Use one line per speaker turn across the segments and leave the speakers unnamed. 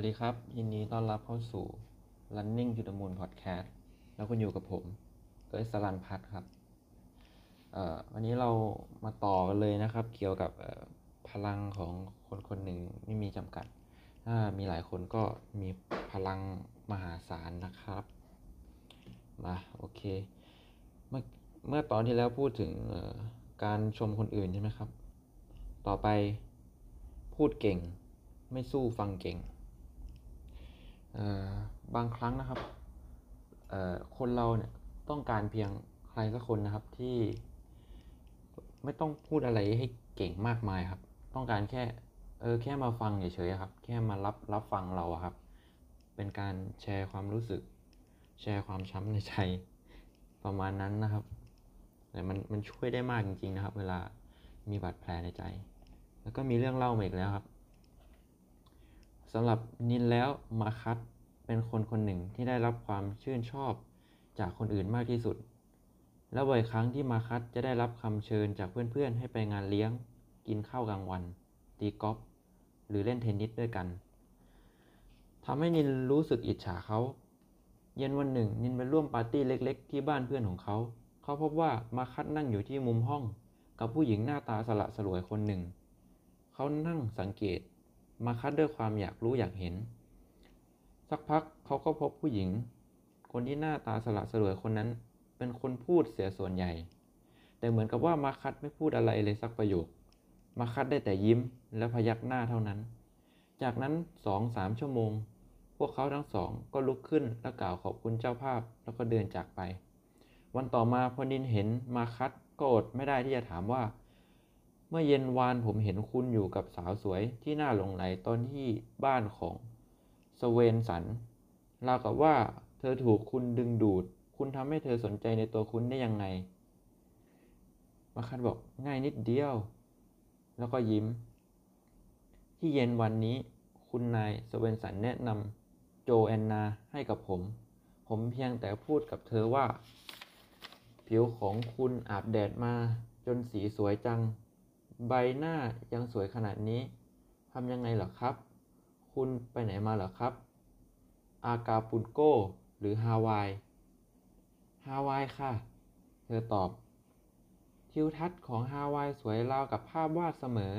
วัสดีครับ ยินดีต้อนรับเข้าสู่ Running to the Moon Podcast แล้วคุณอยู่กับผมเอิร์สลันพัฒน์ครับวันนี้เรามาต่อกันเลยนะครับ เกี่ยวกับพลังของคนคนหนึ่งไม่มีจำกัด ถ้ามีหลายคนก็มีพลังมหาศาลนะครับ มาโอเค เมื่อเมื่อตอนที่แล้วพูดถึงการชมคนอื่นใช่ไหมครับ ต่อไปพูดเก่งไม่สู้ฟังเก่ง บางครั้งนะครับคนเราเนี่ยต้องการเพียงใครสักคนนะครับที่ ไม่ต้องพูดอะไรให้เก่งมากมายครับ ต้องการแค่เออแค่มาฟังเฉยๆครับ แค่มารับรับฟังเราอะครับ เป็นการแชร์ความรู้สึก แชร์ความช้ำในใจประมาณนั้นนะครับ แต่มันมันช่วยได้มากจริงๆนะครับ เวลามีบาดแผลในใจ แล้วก็มีเรื่องเล่ามาอีกแล้วครับ สำหรับนินแล้วมาคัตเป็นคนคนหนึ่งที่ได้รับความชื่นชอบจากคนอื่นมากที่สุด และบ่อยครั้งที่มาคัตจะได้รับคำเชิญจากเพื่อนๆ ให้ไปงานเลี้ยง กินข้าวกลางวัน ตีกอล์ฟหรือเล่นเทนนิสด้วยกันทำให้นินรู้สึกอิจฉาเขา เย็นวันหนึ่ง นินไปร่วมปาร์ตี้เล็ก ๆ ที่บ้านเพื่อนของเขา เขาพบว่ามาคัตนั่งอยู่ที่มุมห้อง กับผู้หญิงหน้าตาสละสลวยคนหนึ่ง เขานั่งสังเกต มาคัดด้วยความอยากรู้อยากเห็น สักพักเขาก็พบผู้หญิง คนที่หน้าตาสละสลวยคนนั้นเป็นคนพูดเสียส่วนใหญ่ แต่เหมือนกับว่ามาคัดไม่พูดอะไรเลยสักประโยค มาคัดได้แต่ยิ้มและพยักหน้าเท่านั้น จากนั้นสองสามชั่วโมง พวกเขาทั้งสองก็ลุกขึ้นและกล่าวขอบคุณเจ้าภาพแล้วก็เดินจากไป วันต่อมาพอนินเห็นมาคัดก็อดไม่ได้ที่จะถามว่า เมื่อเย็นวานผมเห็นคุณอยู่กับสาวสวยที่น่าหลงไหลตอนที่บ้านของสเวนสันราวกับว่าเธอถูกคุณดึงดูด คุณทำให้เธอสนใจในตัวคุณได้ยังไง มาคัดบอกง่ายนิดเดียว แล้วก็ยิ้ม ที่เย็นวันนี้ คุณนายสเวนสันแนะนำโจแอนนาให้กับผม ผมเพียงแต่พูดกับเธอว่า ผิวของคุณอาบแดดมาจนสีสวยจัง ใบหน้ายังสวยขนาดนี้ทำยังไงเหรอครับ คุณไปไหนมาเหรอครับ อากาปุนโกหรือฮาวาย ฮาวายค่ะ เธอตอบ ทิวทัศน์ของฮาวายสวยราวกับภาพวาดเสมอ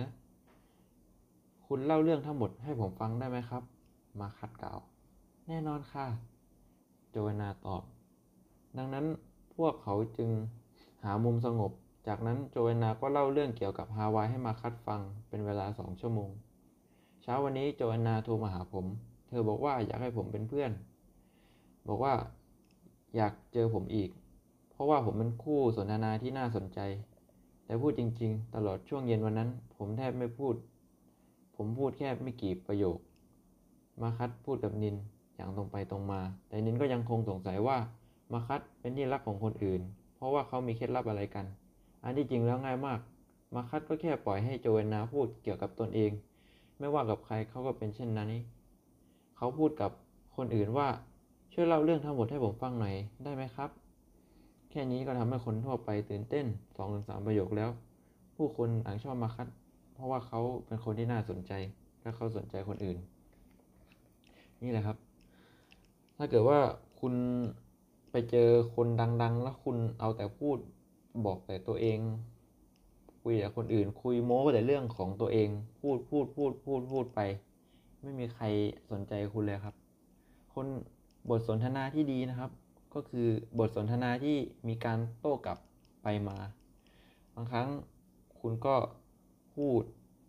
คุณเล่าเรื่องทั้งหมดให้ผมฟังได้ไหมครับ มาคัดกล่าว แน่นอนค่ะ โจวนาตอบ ดังนั้นพวกเขาจึงหามุมสงบ จากนั้นโจเอนนาก็เล่าเรื่องเกี่ยวกับฮาวายให้มาคัดฟังเป็นเวลาสองชั่วโมง เช้าวันนี้โจเอนนาโทรมาหาผม เธอบอกว่าอยากให้ผมเป็นเพื่อน บอกว่าอยากเจอผมอีก เพราะว่าผมเป็นคู่สนทนาที่น่าสนใจ แต่พูดจริงๆ ตลอดช่วงเย็นวันนั้น ผมแทบไม่พูด ผมพูดแค่ไม่กี่ประโยค มาคัดพูดกับนินอย่างตรงไปตรงมา แต่นินก็ยังคงสงสัยว่ามาคัดเป็นที่รักของคนอื่น เพราะว่าเขามีเคล็ดลับอะไรกัน อันที่จริงแล้วง่ายมาก มาคัดก็แค่ปล่อยให้โจเอนนาพูดเกี่ยวกับตนเอง ไม่ว่ากับใครเขาก็เป็นเช่นนั้นนี่เขาพูดกับคนอื่นว่าช่วยเล่าเรื่องทั้งหมดให้ผมฟังหน่อยได้ไหมครับ แค่นี้ก็ทำให้คนทั่วไปตื่นเต้นสองถึงสามประโยคแล้ว ผู้คนต่างชอบมาคัด เพราะว่าเขาเป็นคนที่น่าสนใจและเขาสนใจคนอื่น นี่แหละครับ ถ้าเกิดว่าคุณไปเจอคนดัง ๆ แล้วคุณเอาแต่พูด บอกแต่ตัวเองคุยกับคนอื่น คุยโม้แต่เรื่องของตัวเอง พูดพูดพูดพูดพูดไป ไม่มีใครสนใจคุณเลยครับ คนบทสนทนาที่ดีนะครับ ก็คือบทสนทนาที่มีการโต้กลับไปมา บางครั้งคุณก็พูด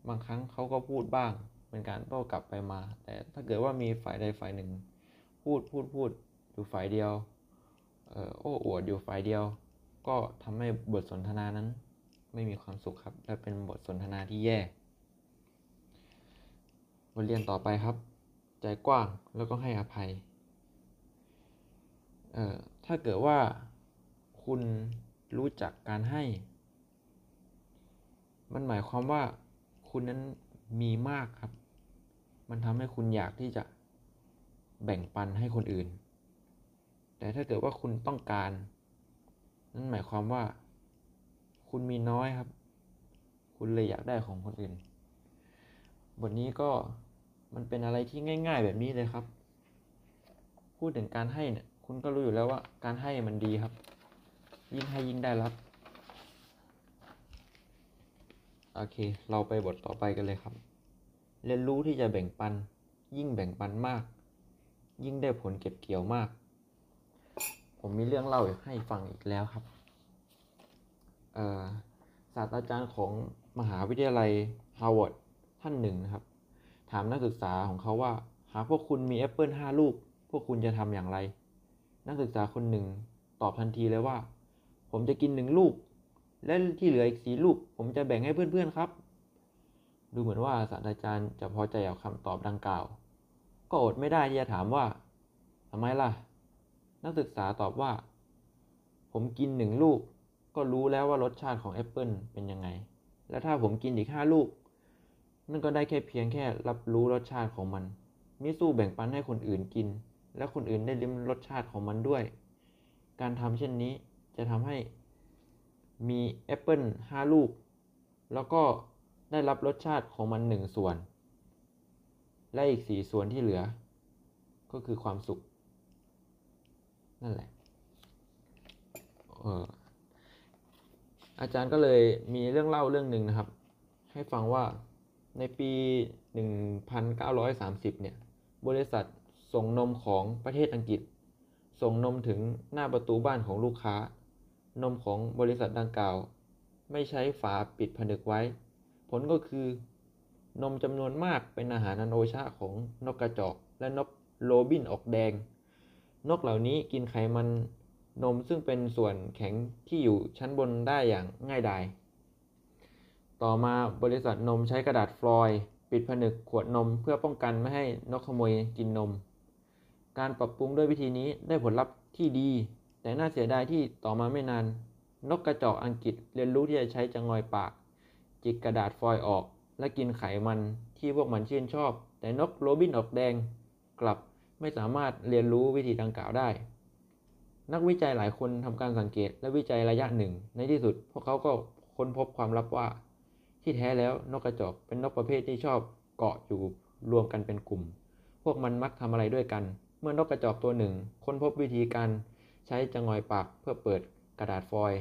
บางครั้งเขาก็พูดบ้าง เป็นการโต้กลับไปมา แต่ถ้าเกิดว่ามีฝ่ายใดฝ่ายหนึ่ง พูดพูดพูดอยู่ฝ่ายเดียวเออโอ้อวดอยู่ฝ่ายเดียว ก็ทำให้บทสนทนานั้น ไม่มีความสุขครับ และเป็นบทสนทนาที่แย่บทเรียนต่อไปครับ ใจกว้างแล้วก็ให้อภัยเอ่อถ้าเกิดว่าคุณรู้จักการให้ มันหมายความว่าคุณนั้นมีมากครับ มันทำให้คุณอยากที่จะแบ่งปันให้คนอื่น แต่ถ้าเกิดว่าคุณต้องการ นั่นหมายความว่า คุณมีน้อยครับ คุณเลยอยากได้ของคนอื่น บทนี้ก็มันเป็นอะไรที่ง่าย ๆ แบบนี้เลยครับ พูดถึงการให้เนี่ย คุณก็รู้อยู่แล้วว่า การให้มันดีครับ ยิ่งให้ยิ่งได้รับโอเค เราไปบทต่อไปกันเลยครับ เรียนรู้ที่จะแบ่งปัน ยิ่งแบ่งปันมาก ยิ่งได้ผลเก็บเกี่ยวมาก ผมมีเรื่องเล่าให้ฟังอีกแล้วครับศาสตราจารย์ของมหาวิทยาลัยฮาร์วาร์ดท่านหนึ่งนะครับ ถามนักศึกษาของเขาว่า หากพวกคุณมีแอปเปิลห้าลูก พวกคุณจะทำอย่างไร นักศึกษาคนหนึ่งตอบทันทีเลยว่า ผมจะกินหนึ่งลูก และที่เหลืออีกสี่ลูก ผมจะแบ่งให้เพื่อนๆครับ ดูเหมือนว่าศาสตราจารย์จะพอใจกับคำตอบดังกล่าว ก็อดไม่ได้ที่จะถามว่าทำไมล่ะ นักศึกษาตอบว่า ผมกินหนึ่งลูก ก็รู้แล้วว่ารสชาติของแอปเปิลเป็นยังไง และถ้าผมกินอีกห้าลูก นั่นก็ได้แค่เพียงแค่รับรู้รสชาติของมัน มิสู้แบ่งปันให้คนอื่นกิน และคนอื่นได้ลิ้มรสชาติของมันด้วย การทำเช่นนี้จะทำให้มีแอปเปิลห้าลูก แล้วก็ได้รับรสชาติของมันหนึ่งส่วน และอีกสี่ส่วนที่เหลือ ก็คือความสุข นั่นแหละเอออาจารย์ก็เลยมีเรื่องเล่าเรื่องหนึ่งนะครับ ให้ฟังว่าในปี 1930 เนี่ย บริษัทส่งนมของประเทศอังกฤษ ส่งนมถึงหน้าประตูบ้านของลูกค้า นมของบริษัทดังกล่าว ไม่ใช้ฝาปิดผนึกไว้ ผลก็คือนมจำนวนมากเป็นอาหารอันโอชะของนกกระจอก และนกโรบินออกแดง นกเหล่านี้กินไขมันนมซึ่งเป็นส่วนแข็งที่อยู่ชั้นบนได้อย่างง่ายดาย ต่อมาบริษัทนมใช้กระดาษฟลอยด์ปิดผนึกขวดนมเพื่อป้องกันไม่ให้นกขโมยกินนม การปรับปรุงด้วยวิธีนี้ได้ผลลัพธ์ที่ดี แต่น่าเสียดายที่ต่อมาไม่นาน นกกระจอกอังกฤษเรียนรู้ที่จะใช้จงอยปาก จิกกระดาษฟอยล์ออก และกินไขมันที่พวกมันชื่นชอบ แต่นกโรบินออกแดงกลับ ไม่สามารถเรียนรู้วิธีดังกล่าวได้ นักวิจัยหลายคนทำการสังเกตและวิจัยระยะหนึ่ง ในที่สุด พวกเขาก็ค้นพบความลับว่า ที่แท้แล้วนกกระจอกเป็นนกประเภทที่ชอบเกาะอยู่รวมกันเป็นกลุ่ม พวกมันมักทำอะไรด้วยกัน เมื่อนกกระจอกตัวหนึ่ง ค้นพบวิธีการใช้จงอยปากเพื่อเปิดกระดาษฟอยล์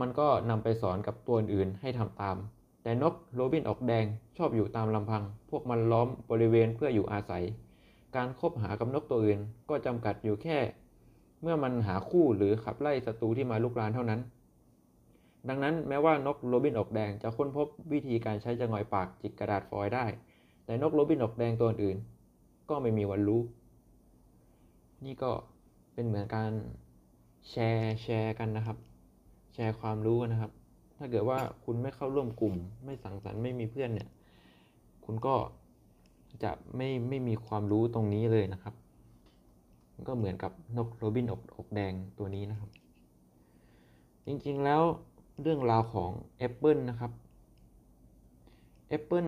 มันก็นำไปสอนกับตัวอื่นให้ทำตาม แต่นกโรบินออกแดงชอบอยู่ตามลำพัง พวกมันล้อมบริเวณเพื่ออยู่อาศัย การคบหากับนกตัวอื่น ก็จำกัดอยู่แค่ เมื่อมันหาคู่หรือขับไล่ศัตรูที่มาลุกรานเท่านั้น ดังนั้นแม้ว่านกโรบินอกแดงจะค้นพบวิธีการใช้จะงอยปากจิกกระดาษฟอยล์ได้ แต่นกโรบินออกแดงตัวอื่น ก็ไม่มีวันรู้ นี่ก็เป็นเหมือนการแชร์แชร์กันนะครับ แชร์ความรู้กันนะครับ ถ้าเกิดว่าคุณไม่เข้าร่วมกลุ่ม ไม่สังสรรค์ไม่มีเพื่อนเนี่ย คุณก็ จะไม่ไม่มีความรู้ตรงนี้เลยนะครับ ก็เหมือนกับนกโรบินอกอกแดงตัวนี้นะครับ จริงๆแล้วเรื่องราวของแอปเปิลนะครับแอปเปิล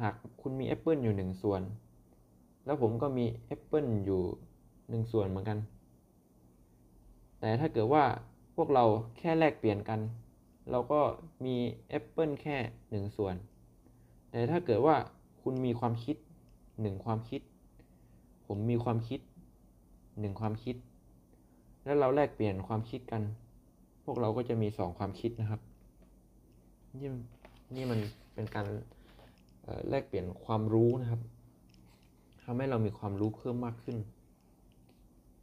หากคุณมีแอปเปิลอยู่หนึ่งส่วน แล้วผมก็มีแอปเปิลอยู่หนึ่งส่วนเหมือนกัน แต่ถ้าเกิดว่าพวกเราแค่แลกเปลี่ยนกัน เราก็มีแอปเปิลแค่หนึ่งส่วน ถ้าเกิดว่าคุณมีความคิดหนึ่งความคิด ผมมีความคิดหนึ่งความคิด แล้วเราแลกเปลี่ยนความคิดกัน พวกเราก็จะมีสองความคิดนะครับ นี่นี่มันเป็นการแลกเปลี่ยนความรู้นะครับทำให้เรามีความรู้เพิ่มมากขึ้น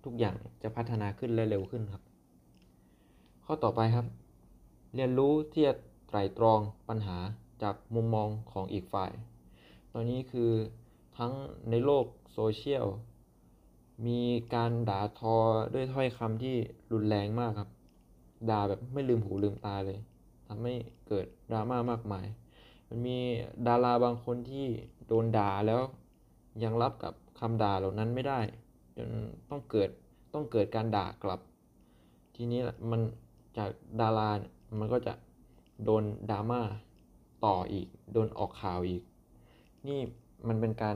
ทุกอย่างจะพัฒนาขึ้นและเร็วขึ้นครับ ข้อต่อไปครับ เรียนรู้ที่จะไตรตรองปัญหา จากมุมมองของอีกฝ่าย ตอนนี้คือทั้งในโลกโซเชียล มีการด่าทอด้วยถ้อยคำที่รุนแรงมากครับ ด่าแบบไม่ลืมหูลืมตาเลยทำให้เกิดดราม่ามากมาย มันมีดาราบางคนที่โดนด่าแล้วยังรับกับคำด่าเหล่านั้นไม่ได้ จนต้องเกิดต้องเกิดการด่ากลับ ทีนี้มันจากดาราเนี่ยมันก็จะโดนดราม่า ต่ออีก โดนออกข่าวอีก นี่มันเป็นการ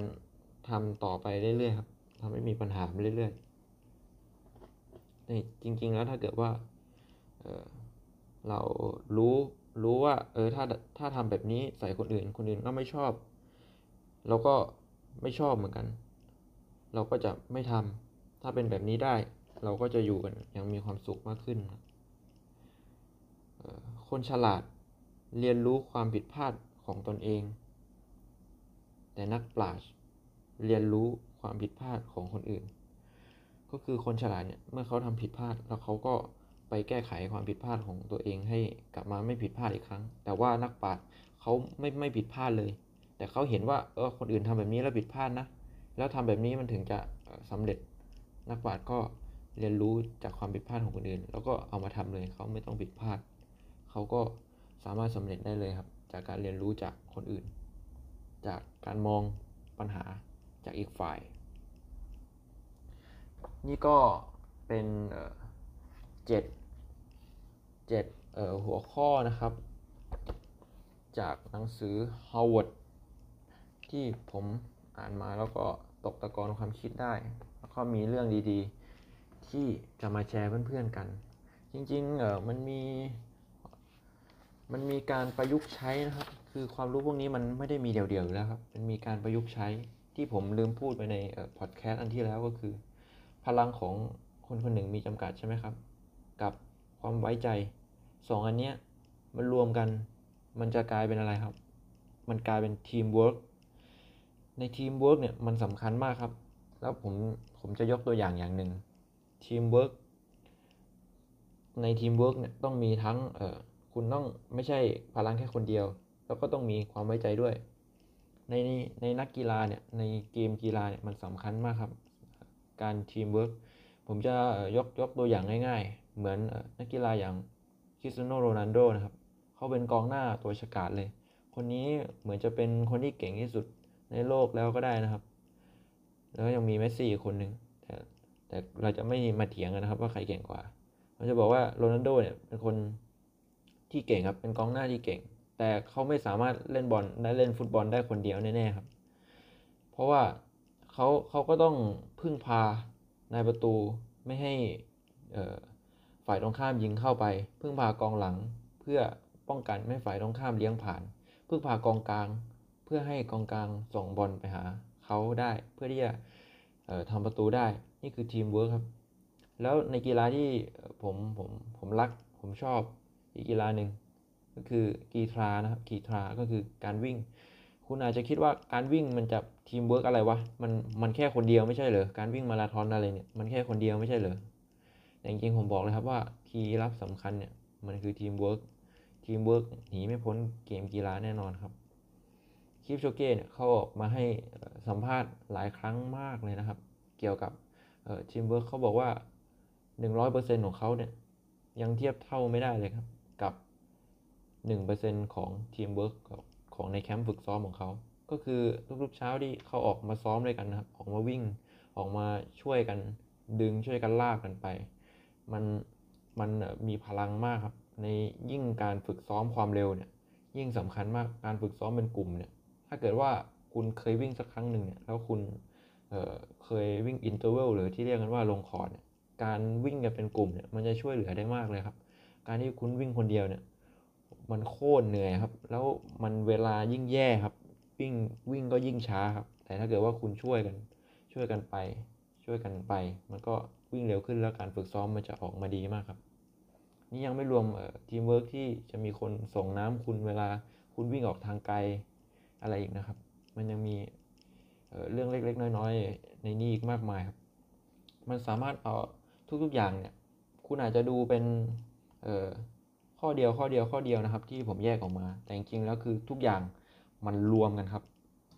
ทำต่อไปเรื่อยๆครับทำให้มีปัญหาไปเรื่อยๆนี่จริง ๆ แล้วถ้าเกิดว่าเเรารู้รู้ว่า เออถ้าถ้าทำแบบนี้ใส่คนอื่น คนอื่นก็ไม่ชอบ เราก็ไม่ชอบเหมือนกัน เราก็จะไม่ทำถ้าเป็นแบบนี้ได้ เราก็จะอยู่กันย่างมีความสุขมากขึ้น คนฉลาด เรียนรู้ความผิดพลาดของตนเอง แต่นักปราชญ์เรียนรู้ความผิดพลาดของคนอื่น ก็คือคนฉลาดเนี่ยเมื่อเขาทำผิดพลาดแล้วเขาก็ไปแก้ไขความผิดพลาดของตัวเองให้กลับมาไม่ผิดพลาดอีกครั้ง แต่ว่านักปราชญ์เขาไม่ไม่ผิดพลาดเลย แต่เขาเห็นว่าเออคนอื่นทำแบบนี้แล้วผิดพลาดนะ แล้วทำแบบนี้มันถึงจะสำเร็จ นักปราชญ์ก็เรียนรู้จากความผิดพลาดของคนอื่น แล้วก็เอามาทำเลยเขาไม่ต้องผิดพลาด เขาก็ สามารถสำเร็จได้เลยครับ จากการเรียนรู้จากคนอื่น จากการมองปัญหาจากอีกฝ่าย นี่ก็เป็นเจ็ดเจ็ดหัวข้อนะครับ จากหนังสือ Howard ที่ผมอ่านมาแล้วก็ตกตะกอนความคิดได้ แล้วก็มีเรื่องดีๆ ที่จะมาแชร์เพื่อนๆกัน จริงๆเออมันมี มันมีการประยุกต์ใช้นะครับ คือความรู้พวกนี้มันไม่ได้มีเดี่ยวๆอยู่แล้วครับ มันมีการประยุกต์ใช้ที่ผมลืมพูดไปในพอดแคสต์อันที่แล้วก็คือ พลังของคนคนหนึ่งมีจำกัดใช่ไหมครับ กับความไว้ใจสองอันเนี้ยมันรวมกันมันจะกลายเป็นอะไรครับ มันกลายเป็นทีมเวิร์กในทีมเวิร์กเนี่ยมันสำคัญมากครับ แล้วผมผมจะยกตัวอย่างอย่างหนึ่งทีมเวิร์กในทีมเวิร์กเนี่ยต้องมีทั้งเอ่อ คุณต้องไม่ใช่พลังแค่คนเดียว แล้วก็ต้องมีความไว้ใจด้วย ในในนักกีฬาเนี่ยในเกมกีฬาเนี่ยมันสำคัญมากครับ การทีมเวิร์กผมจะยกยกตัวอย่างง่าย ๆ เหมือนนักกีฬาอย่างคริสเตียโนโรนัลโดนะครับเขาเป็นกองหน้าตัวฉกาจเลย คนนี้เหมือนจะเป็นคนที่เก่งที่สุดในโลกแล้วก็ได้นะครับ แล้วยังมีเมสซี่อีกคนหนึ่งแต่แต่เราจะไม่มาเถียงกันนะครับ ว่าใครเก่งกว่าเราจะบอกว่าโรนัลโดเนี่ยเป็นคน ที่เก่งครับ เป็นกองหน้าที่เก่ง แต่เขาไม่สามารถเล่นบอลได้เล่นฟุตบอลได้คนเดียวแน่ๆครับ เพราะว่าเขาเขาก็ต้องพึ่งพานายประตูไม่ให้ฝ่ายตรงข้ามยิงเข้าไป พึ่งพากองหลังเพื่อป้องกันไม่ฝ่ายตรงข้ามเลี้ยงผ่าน พึ่งพากองกลาง เพื่อให้กองกลางส่งบอลไปหาเขาได้เพื่อที่จะทำประตูได้ นี่คือทีมเวิร์คครับ แล้วในกีฬาที่ผมผมผมรักผมชอบ อีกกีฬาหนึ่งก็คือกีฬานะครับกีฬาก็คือการวิ่ง คุณอาจจะคิดว่าการวิ่งมันจะทีมเวิร์กอะไรวะมันมันแค่คนเดียวไม่ใช่เหรอการวิ่งมาราธอนอะไรเนี่ยมันแค่คนเดียวไม่ใช่เหรอแต่จริงๆผมบอกเลยครับว่า key ลับสำคัญเนี่ยมันคือ teamwork teamwork หนีไม่พ้นเกมกีฬาแน่นอนครับคิปโชเก้เนี่ยเขาออกมาให้สัมภาษณ์หลายครั้งมากเลยนะครับ เกี่ยวกับทีมเวิร์กเขาบอกว่า 100%ของเขาเนี่ยยังเทียบเท่าไม่ได้เลยครับ กับ 1%ของทีมเวิร์กของในแคมป์ฝึกซ้อมของเขา ก็คือทุกๆเช้าที่เขาออกมาซ้อมด้วยกันนะครับ ออกมาวิ่ง ออกมาช่วยกันดึงช่วยกันลากกันไป มันมันมีพลังมากครับ ในยิ่งการฝึกซ้อมความเร็วเนี่ย ยิ่งสำคัญมาก การฝึกซ้อมเป็นกลุ่มเนี่ย ถ้าเกิดว่าคุณเคยวิ่งสักครั้งหนึ่งเนี่ย แล้วคุณเคยวิ่ง interval หรือที่เรียกกันว่าลงคอร์ดเนี่ย การวิ่งกันเป็นกลุ่มเนี่ย มันจะช่วยเหลือได้มากเลยครับ การที่คุณวิ่งคนเดียวเนี่ย มันโคตรเหนื่อยครับ แล้วมันเวลายิ่งแย่ครับ วิ่งวิ่งก็ยิ่งช้าครับ แต่ถ้าเกิดว่าคุณช่วยกัน ช่วยกันไป ช่วยกันไป มันก็วิ่งเร็วขึ้นแล้วการฝึกซ้อมมันจะออกมาดีมากครับ นี่ยังไม่รวมทีมเวิร์กที่จะมีคนส่งน้ำคุณเวลาคุณวิ่งออกทางไกลอะไรอีกนะครับ มันยังมีเรื่องเล็ก ๆ น้อย ๆ ในนี้อีกมากมายครับ มันสามารถเอาทุกๆอย่างเนี่ย คุณอาจจะดูเป็น ข้อเดียวข้อเดียวข้อเดียวนะครับ ที่ผมแยกออกมา แต่จริงๆแล้วคือทุกอย่างมันรวมกันครับ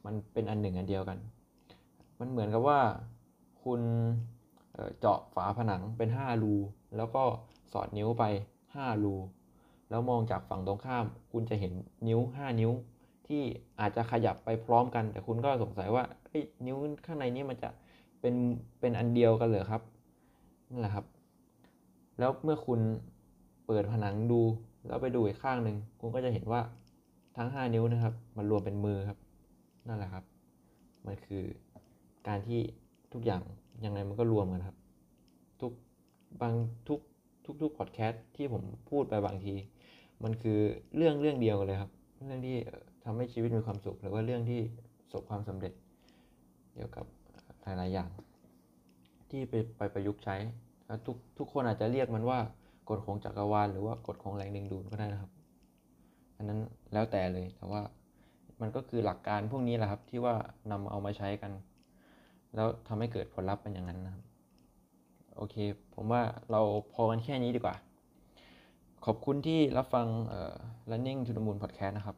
มันเป็นอันหนึ่งอันเดียวกัน มันเหมือนกับว่าคุณเจาะฝาผนังเป็น 5 รู แล้วก็สอดนิ้วไป 5 รู แล้วมองจากฝั่งตรงข้าม คุณจะเห็นนิ้ว 5 นิ้ว ที่อาจจะขยับไปพร้อมกัน แต่คุณก็สงสัยว่านิ้วข้างในนี้มันจะเป็นเป็นอันเดียวกันเหรอครับนั่นแหละครับ แล้วเมื่อคุณ เปิดผนังดูแล้วไปดูอีกข้างหนึ่งคุณก็จะเห็นว่าทั้ง 5 นิ้วนะครับ มันรวมเป็นมือครับ นั่นแหละครับ มันคือการที่ทุกอย่างยังไงมันก็รวมกันครับ ทุกบางทุกทุกๆพอดแคสต์ที่ผมพูดไปบางที มันคือเรื่องเรื่องเดียวกันเลยครับ เรื่องที่เอ่อทำให้ชีวิตมีความสุข หรือว่าเรื่องที่ประสบความสำเร็จเกี่ยวกับหลายๆอย่าง ที่ไปไปประยุกต์ใช้แล้วทุกทุกคนอาจจะเรียกมันว่า กฎของจักรวาลหรือว่ากฎของแรงดึงดูดก็ได้นะครับ อันนั้นแล้วแต่เลยแต่ว่ามันก็คือหลักการพวกนี้แหละครับที่ว่านำเอามาใช้กัน แล้วทำให้เกิดผลลัพธ์เป็นอย่างนั้นนะครับ โอเค ผมว่าเราพอกันแค่นี้ดีกว่า ขอบคุณที่รับฟัง Running to the Moon Podcast นะครับ